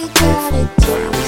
you got it too.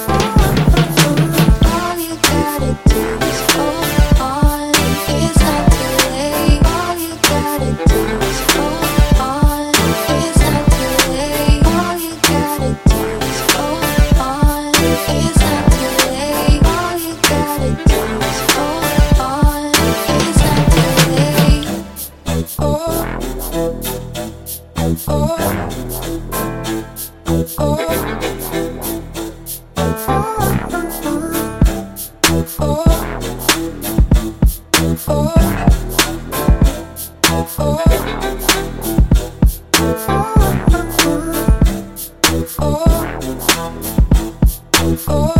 Oh. Oh